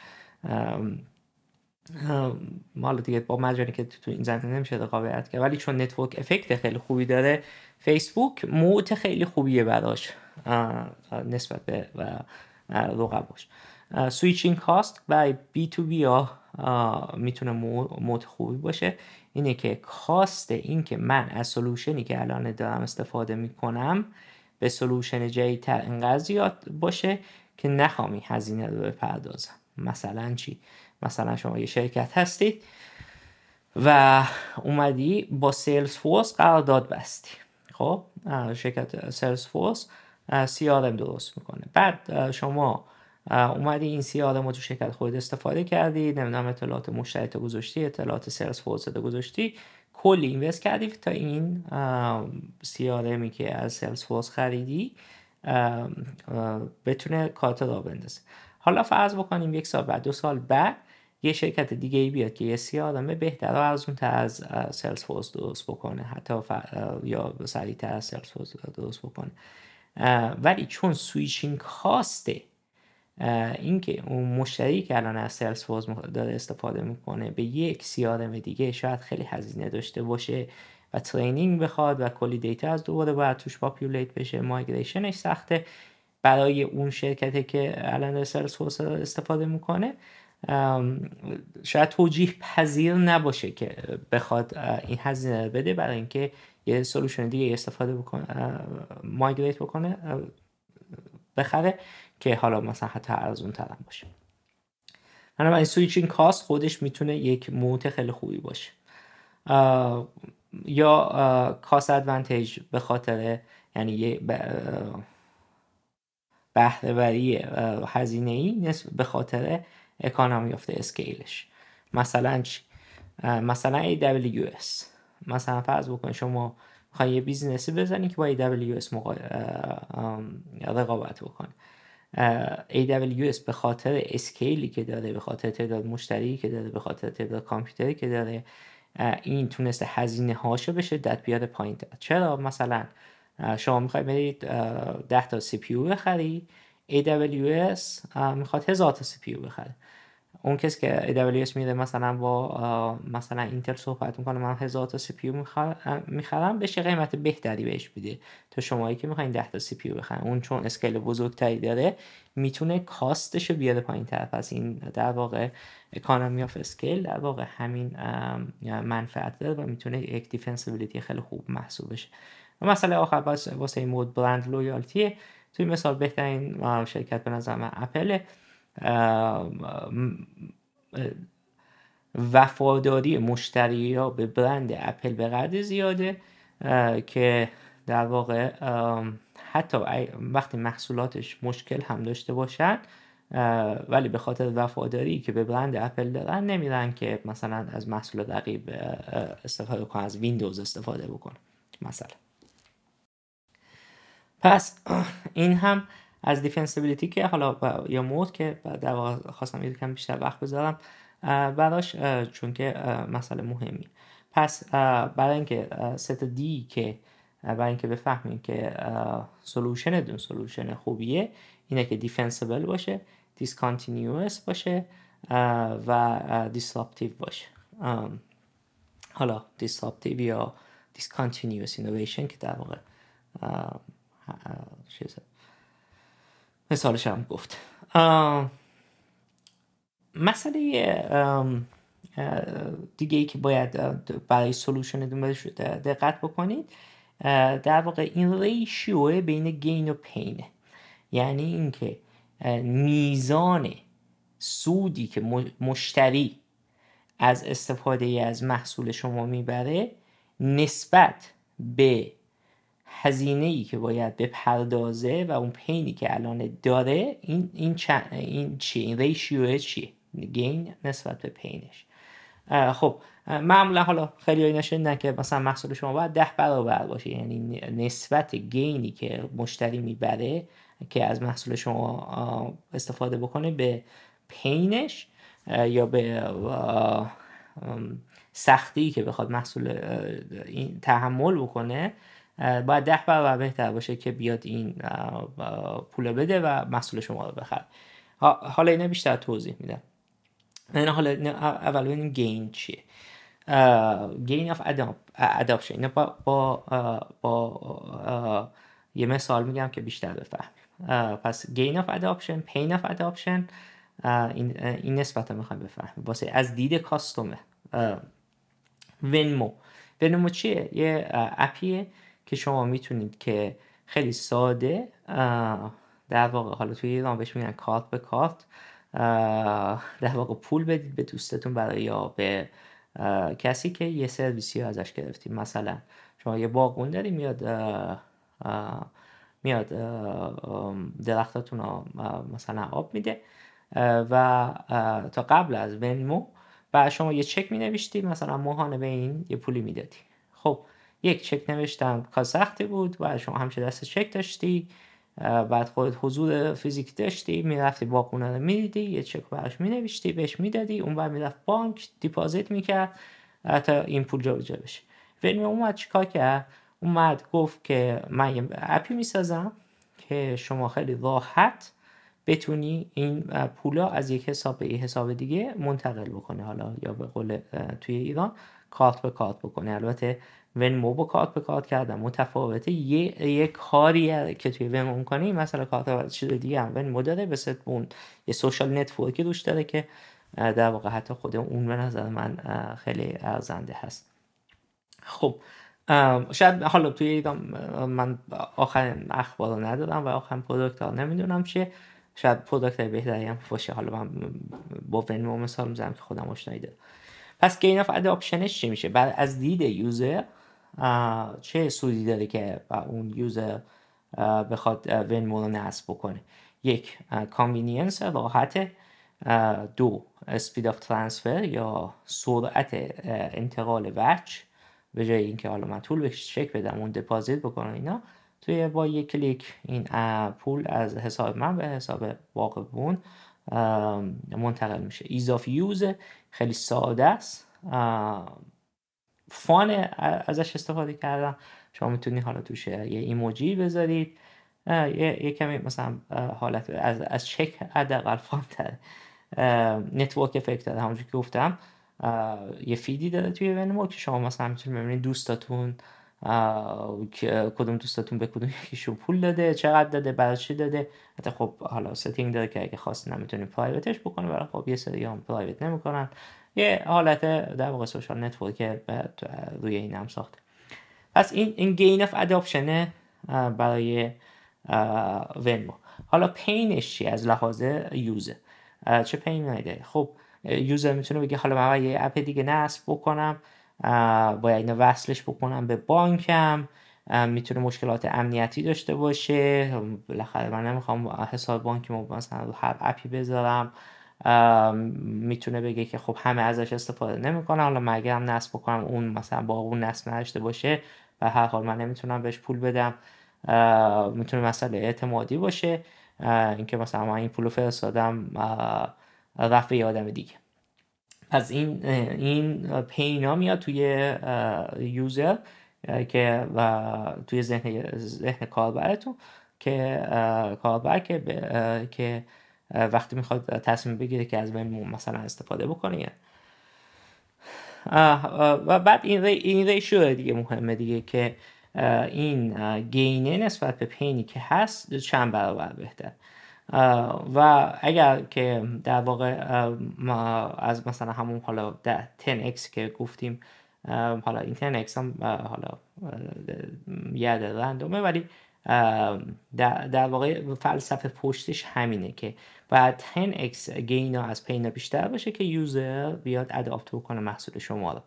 حالا دیگه با مجانی که تو این زمینه نمیشه رقابت کرد ولی چون network effect خیلی خوبی داره فیسبوک moat خیلی خوبیه براش نسبت به رقباش switching cost برای B2B ها می‌تونه moat خوبی باشه. اینه که cost این که من از solution ی که الان دارم استفاده می‌کنم به solution جدیدتر انقدر زیاد باشه که نخوامی هزینه رو بپردازم. مثلا چی؟ مثلا شما یه شرکت هستید و اومدی با Salesforce قرارداد بستی. خب؟ شرکت Salesforce CRM درست می‌کنه. بعد شما اومدی این CRM رو تو شرکت خود استفاده کردی نمی‌دونم اطلاعات مشتری گذاشتی اطلاعات Salesforce گذاشتی کلی invest کردی تا این CRM ی که از Salesforce خریدی بتونه کارت راه بندازه. حالا فرض بکنیم یک سال بعد دو سال بعد یه شرکت دیگه ای بیاد که یه CRM بهتر و ارزون تر از Salesforce درست بکنه حتی یا سریعتر از Salesforce درست بکنه. ولی چون switching cost ه اینکه اون مشتری که الان از Salesforce داره استفاده می‌کنه به یک CRM دیگه شاید خیلی هزینه داشته باشه و training بخواد و کلی data از دوباره باید توش populate بشه migration ش سخته. برای اون شرکتی که الان Salesforce استفاده می‌کنه شاید توجیه پذیر نباشه که بخواد این هزینه بده برای اینکه یه solution دیگه استفاده بکنه migrate بکنه بخره که حالا مثلا حتی ارزون ترم باشه. این switching cost خودش می‌تونه یک moat خیلی خوبی باشه. یا cost advantage به خاطر یعنی یه بهرهوری هزینه ای به خاطر economy of scale ش مثلا؟ مثلا AWS مثلا فرض بکن شما می‌خوای یه business ی بزنی که با AWS مقا... رقابت بکنه AWS به خاطر scale ی که داره به خاطر تعداد مشتری که داره به خاطر تعداد کامپیوتری که داره این تونسته هزینه هاشو به شدت بیاره پایین چرا؟ مثلا شما می‌خوای برید 10 تا PC بخری AWS می‌خواد هزار تا PC بخره. اون کسی که AWS میره مثلا با مثلا اینتل صحبت می‌کنه من هزار تا PC می‌خرم بشه قیمت بهتری بهش بده تا شمایی که می‌خواین 10 تا PC بخرن اون چون scale بزرگتری داره می‌تونه cost ش رو بیاره پایین تر پس این در واقع economy of scale در واقع همین منفعت داره و می‌تونه یک defensibility خیلی خوب محسوب بشه. و مسئله آخر واسه این moat brand loyalty ه توی مثال بهترین شرکت به نظر من وفاداری مشتری ها به برند اپل اینقدر زیاده که در واقع حتی وقتی محصولاتش مشکل هم داشته باشن ولی به خاطر وفاداری که به برند اپل دارن نمیرن که مثلا از محصول رقیب استفاده کنن از ویندوز استفاده بکنن. مثلا. پس این هم از defensibility که حالا یا moat که در واقع خواستم یکم بیشتر وقت بذارم براش چون که مسئله مهمی. پس برای اینکه ست دی که برای اینکه بفهمیم که solution مون solution خوبیه اینه که defensible باشه discontinuous باشه و disruptive باشه. حالا disruptive یا discontinuous innovation که در واقع چیزه. مثالش هم گفت. مسئله دیگه ای که باید برای solution دقت بکنید در واقع این ریشیو بین گین و پینه یعنی اینکه میزان سودی که مشتری از استفاده از محصول شما می‌بره نسبت به هزینه ای که باید بپردازه و اون پینی که الان داره این این چه این چی؟ این ریشیو چیه؟ گین نسبت به پینش. خب معمولا حالا خیلی های نشدن که مثلا محصول شما باید ده برابر باشه. یعنی نسبت گینی که مشتری می‌بره که از محصول شما استفاده بکنه به پینش یا به سختی که بخواد محصول این تحمل بکنه باید ده برابر بهتر باشه که بیاد این پول بده و محصول شما رو بخره. حالا اینه بیشتر توضیح میدم. این حالا اول ببینیم gain چیه. gain of adoption اینو با, با, با یه مثال میگم که بیشتر بفهمیم. پس gain of adoption pain of adoption این, این نسبت رو می‌خوایم بفهمیم. واسه از دید customer Venmo Venmo چیه؟ یه app یه که شما می‌تونید که خیلی ساده در واقع حالا توی ایران بهش میگن کارت به کارت در واقع پول بدید به دوستتون برای یا به کسی که یه سرویسی ازش گرفتیم مثلا شما یه باغون داری میاد میاد درختاتون رو مثلا آب میده و تا قبل از ونمو و شما یه چک می نوشتی مثلا ماهانه به این یه پولی می‌دادی. خب یک چک نوشتم کار سختی بود و شما همچه دست چک داشتی بعد خودت حضور فیزیک داشتی می‌رفتی باقونه رو می‌دیدی یه چک براش مینوشتی بهش می‌دادی اون بعد می‌رفت بانک دیپازیت می‌کرد تا این پول جابجا بشه. ونمو اومد چیکار کرد؟ اومد گفت که من یه اپی می‌سازم که شما خیلی راحت بتونی این پولا از یک حساب به یک حساب دیگه منتقل بکنی. حالا یا به قول توی ایران کارت به کارت بکنی. البته Venmo با کارت به کارت کردن متفاوته. یه, یه کاری که توی Venmo می‌کنی مثلا کارت چیز دیگه هم. Venmo داره به اون یه social network ی روش داره که در واقع حتی خود اون به نظر من خیلی ارزنده هست. خب شاید حالا توی ایران من آخرین اخبار رو ندارم و آخرین product ها نمی‌دونم چیه. شاید product بهتری هم باشه. حالا من با Venmo مثال می‌زنم که خودم آشنایی پس gain of adoption ش چی میشه؟ بعد از دید user چه سودی داره که اون user بخواد Venmo رو نصب بکنه؟ یک convenience راحت دو speed of transfer یا سرعت انتقال which به جای اینکه حالا من طول چک بدم اون deposit بکنم اینا توی با یک کلیک این پول از حساب من به حساب اون منتقل میشه. ease of use خیلی ساده است. fun ازش استفاده کردم. شما می‌تونی حالا توش یه emoji بذارید. یه, یه کمی مثلا حالت از, از چک حداقل fun تر. network effect داره. همونجور که گفتم یه feed ی داره توی Venmo که شما مثلا می‌تونید ببینید دوستاتون کدوم دوستاتون به کدوم یکیشون پول داده چقدر داده برای چی داده. حتی خب حالا setting داره که اگه خواست نمی‌تونید private ش بکنه برای خب یه سری هم private نمی‌کنن. یه حالت در واقع social network روی این هم ساخته. پس این این gain of adoption برای Venmo حالا pain ش چی از لحاظ user چه pain داره خب user می‌تونه بگه حالا من یه app دیگه نصب بکنم باید اینو وصلش بکنم به بانکم می‌تونه مشکلات امنیتی داشته باشه بالاخره من نمی‌خوام حساب بانکی مثلا هر اپی بذارم. می‌تونه بگه که خب همه ازش استفاده نمی‌کنن. حالا مگه هم نصب بکنم اون مثلا با اون نصب نداشته باشه و هر حال من نمی‌تونم بهش پول بدم. می‌تونه مسئله اعتمادی باشه. اینکه مثلا من این پول فرستادم رفت به آدم دیگه. از این این پینا میاد توی یوزر که و توی ذهن ذهن کاربرتون که کاربر که که وقتی می‌خواد تصمیم بگیره که از ونمو مثلا استفاده بکنه و بعد این ری این ریشو دیگه مهمه دیگه که این گینه نسبت به پینی که هست چند برابر بهتر. و اگر که در واقع از مثلا همون حالا 10x که گفتیم حالا این 10x هم حالا یاد رندومه ولی در واقع فلسفه پشتش همینه که باید 10x گینا از پینا بیشتر باشه که یوزر بیاد اداپت بکنه محصول شما رو.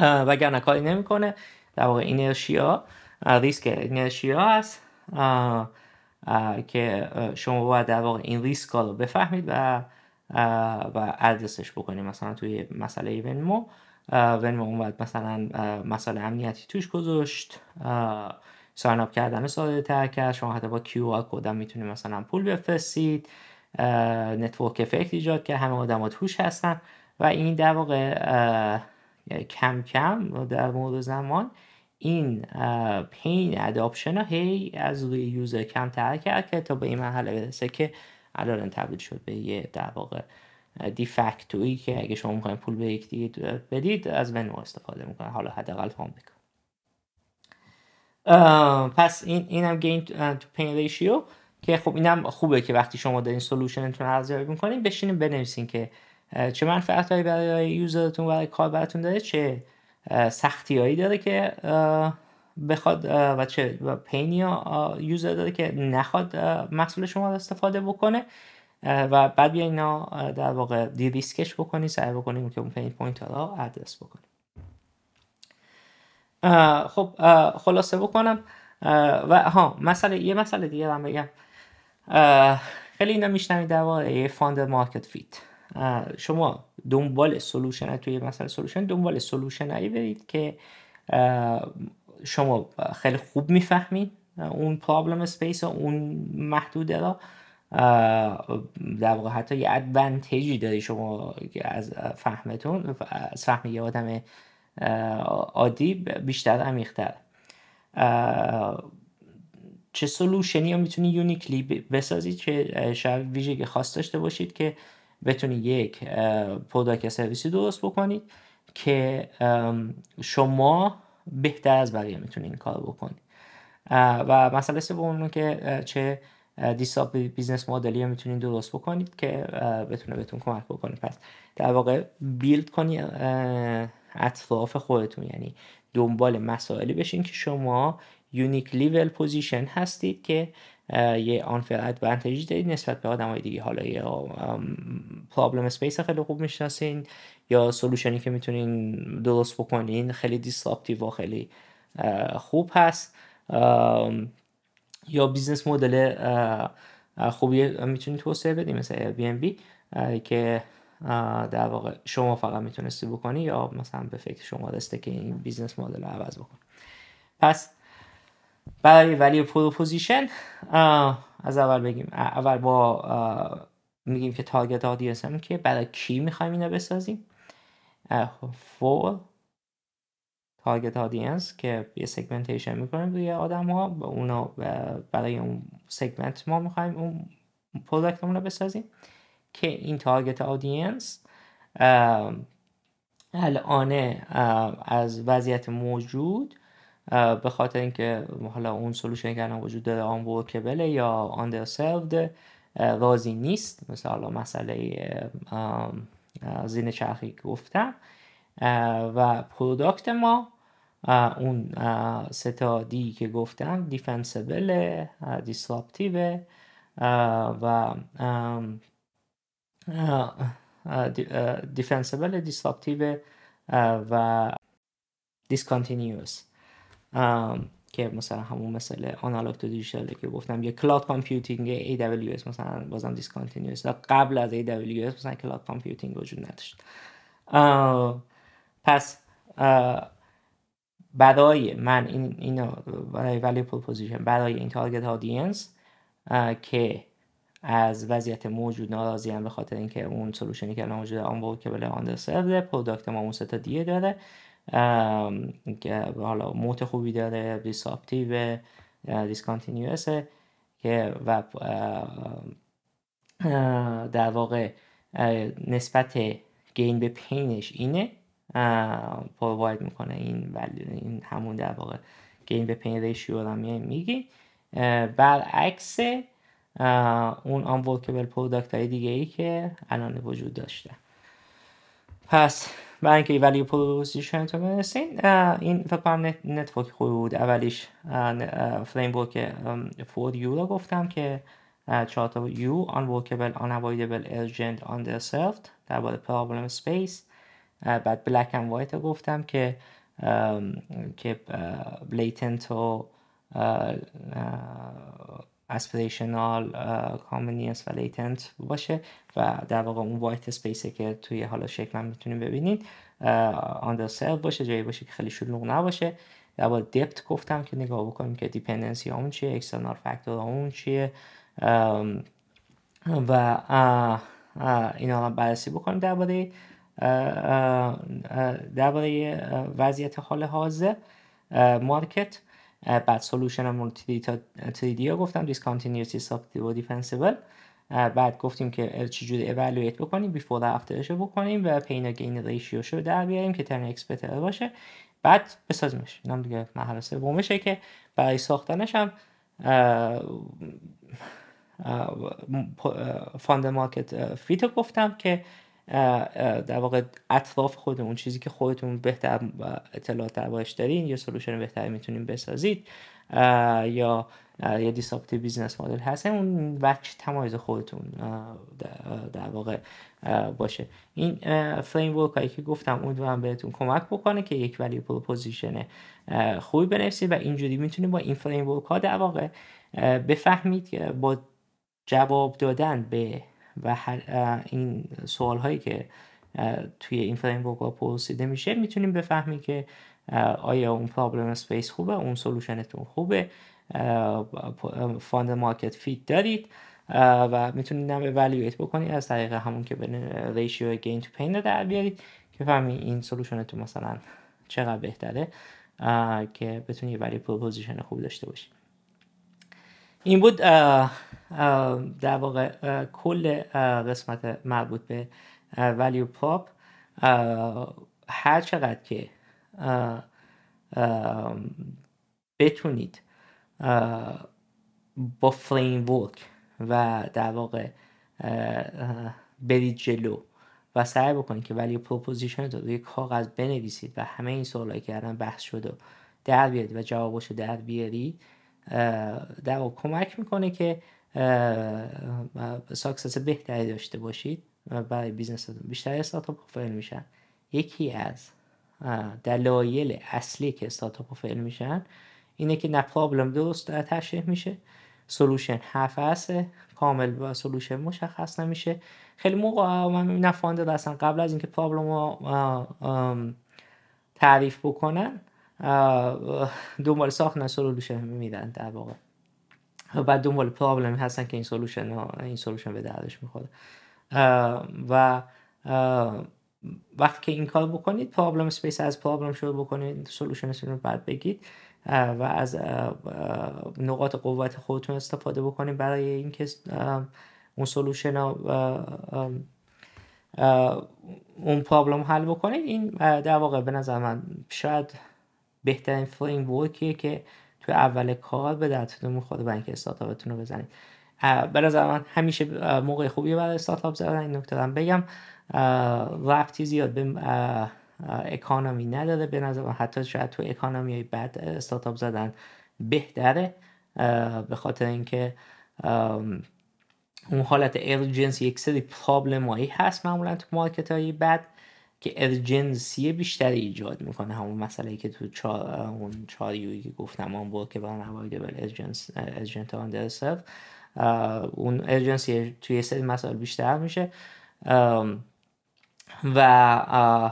وگرنه کاری نمی‌کنه. در واقع اینرشیا ریسک inertia هست. که شما باید در واقع این ریسک رو بفهمید و و ادرسش بکنید. مثلا توی مسئله Venmo Venmo اون باید مثلا مسئله امنیتی توش گذاشت. sign up کردن ساده تر کرد. شما حتی با QR code می‌تونید مثلا پول بفرستید. network effect ایجاد که همه آدم توش هستن. و این در واقع کم کم در مورد زمان این pain adoption ها هی از روی user کمتر کرد که تا به این مرحله برسه که الان تبدیل شد به یه در واقع de facto یی که اگه شما می‌خواین پول به یک بدید از ونو استفاده می‌کنه حالا حداقل فهم بکن پس این اینم gain to pain ratio که خب اینم خوبه که وقتی شما دارین solution تون رو ارزیابی می‌کنین بشینین بنویسین که چه منفعتهایی برای user تون برای کاربرتون داره چه سختیایی داره که بخواد و چه pain ی user داره که نخواد محصول شما رو استفاده بکنه. و بعد بیا اینا در واقع de-risk ش بکنی سعی بکنیم که اون pain point رو ادرس بکنیم خب خلاصه بکنم. و ها مسئله یه مسئله دیگه هم بگم. خیلی اینا میشنوید در founder market fit شما دنبال solution توی مسئله solution دنبال solution هایی برید که شما خیلی خوب می‌فهمید اون problem space اون محدوده را. در واقع حتی یه advantage ی داری شما از فهمتون از فهم یه آدم عادی بیشتر عمیقتر چه solution ی ها می‌تونی uniquely بسازید که شاید ویژگی خاص داشته باشید که بتونید یک product service ی درست بکنید که شما بهتر از بقیه می‌تونید این کار بکنید و مسئله سوم که چه disruptive business model ی می‌تونید درست بکنید که بتونه بهتون کمک بکنید پس در واقع build کنید اطراف خودتون یعنی دنبال مسائلی بشین که شما uniquely well position هستید که یه unfair advantage ی دارید نسبت به آدم های دیگه. حالا یا problem space خیلی خوب می‌شناسین یا solution ی که می‌تونین درست بکنین خیلی disruptive و خیلی خوب هست. یا business model خوبی می‌تونید توسعه بدیم مثل بی که در واقع شما فقط می‌تونستی بکنی یا مثلا به فکر شما رسیده که این business model رو عوض بکن. پس برای value proposition از اول بگیم اول با میگیم که target audience هم که برای کی می‌خوایم اینو بسازیم؟ for target audience که یه segmentation می‌کنیم روی آدم ها و اونا برای اون segment ما می‌خوایم اون product رو بسازیم که این target audience الان از وضعیت موجود به خاطر اینکه حالا اون solution که الان وجود داره unworkable ه یا underserved راضی نیست. مثل حالا مسئله زین چرخی گفتم. و product ما اون سه تا دی که گفتم defensible disruptive و defensible disruptive و discontinuous که مثلا همون مثل analog to digital که گفتم یه cloud computing AWS مثلا بازم discontinuous قبل از AWS مثلا cloud computing وجود نداشت. پس برای من این اینو برای ولی پوزیشن برای این target audience که از وضعیت موجود ناراضی هم به خاطر اینکه اون solution ی که الان موجود unworkable ه underserved ه product ما اون سه تا دی ه داره حالا moat خوبی داره disruptive discontinuous که و در واقع نسبت gain به pain ش اینه. provide می‌کنه این این همون در واقع gain به pain ratio رو میگی برعکس اون unworkable product های دیگه ای که الان وجود داشته. پس برای اینکه value proposition تو برسین این فکر کنم network خوبی بود اولیش framework 4U رو گفتم که چهار تا U unworkable unavoidable urgent underserved درباره problem space بعد black and white رو گفتم که که blatant و aspirational کامنینس و latent باشه و در واقع اون white space ه که توی حالا شکل هم می‌تونیم ببینید under باشه جایی باشه که خیلی شلوغ نباشه. در واقع debt گفتم که نگاه بکنیم که dependency همون چیه external factor همون چیه. و اینا رو بررسی بکنیم درباره درباره وضعیت حال حاضر market بعد solution همون 3D ها گفتم discontinuous disruptive و defensible بعد گفتیم که چجوری اولویت بکنیم before after ش بکنیم و pain gain ratio شو در بیاریم که ten X باشه. بعد بسازیمش. اینم دیگه مرحله سومشه که برای ساختنش هم founder market fit و گفتم که در واقع اطراف خودمون چیزی که خودتون بهتر اطلاعات دربارش دارین یه solution بهتری می‌تونین بسازید. یا یا disruptive business model هست. اون وجه تمایز خودتون در واقع باشه. این framework که گفتم امیدوارم بهتون کمک بکنه که یک value proposition خوبی بنویسید و اینجوری می‌تونید با این framework ها در واقع بفهمید که با جواب دادن به و این سوال هایی که توی این framework پرسیده میشه می‌تونیم بفهمیم که آیا اون problem space خوبه اون solution تون خوبه founder market fit دارید و می‌تونید هم اولویت بکنید از طریق همون که بین ratio gain to pain در بیارید که فهمی این solution تون مثلا چقدر بهتره که بتونید value proposition خوب داشته باشید. این بود در واقع کل قسمت مربوط به value prop هر چقدر که بتونید با framework و در واقع برید جلو و سعی بکنید که value proposition رو روی کاغذ بنویسید و همه این سوالایی که الان بحث شده در بیارید و جوابش رو در بیارید در کمک می‌کنه که success بهتری داشته باشید برای business بیشتر استارتاپ fail میشن. یکی از دلایل اصلی که استارتاپ fail میشن اینه که نه problem درست تشریح میشه solution حرف کامل و solution مشخص نمیشه. خیلی موقع من می‌بینم founder اصلا قبل از اینکه problem رو تعریف بکنن دنبال ساختن solution میرن در واقع. بعد دنبال problem ی هستن که این solution این solution به دردش می‌خوره. و وقتی که این کار بکنید problem space از problem شروع بکنید solution رو بعد بگید. و از نقاط قوت خودتون استفاده بکنید برای اینکه اون solution اون پرابلم حل بکنید. این در واقع به نظر من شاید بهترین فریم ورکیه که تو اول کار به دردتون می‌خوره برای اینکه استارتاپتون رو بزنید. به نظر من همیشه موقع خوبی برای استارتاپ زدن این نکته بگم. رفتی زیاد به اکانومی نداره. به نظر من حتی شاید تو اکانومی های بد استارتاپ زدن بهتره. به خاطر اینکه اون حالت urgency یک سری problem هایی هست معمولا تو market های بد که urgency بیشتری ایجاد می‌کنه. همون مسئله که تو چار اون چار U یی که گفتم اون بود که unavoidable urgence urgent اون urgency توی سری مسائل بیشتر میشه. و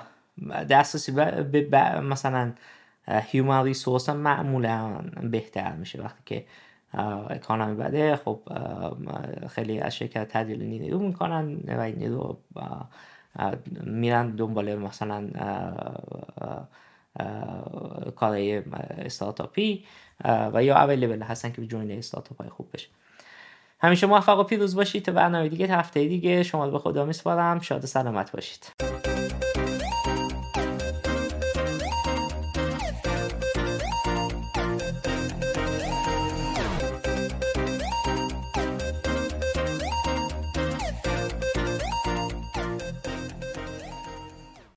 دسترسی به مثلا human resource هم معمولا بهتر میشه. وقتی که اکانومی بده خب خیلی از شرکت تدیل نیرو می‌کنن و این نیرو میرن دنبال مثلا کارهای استارتاپی و یا اویلیبل هستن که جوین استارتاپ های خوب بشه. همیشه موفق و پیروز باشید تا برنامه دیگه هفته دیگه. شما به خدا میسپارم. شاد و سلامت باشید.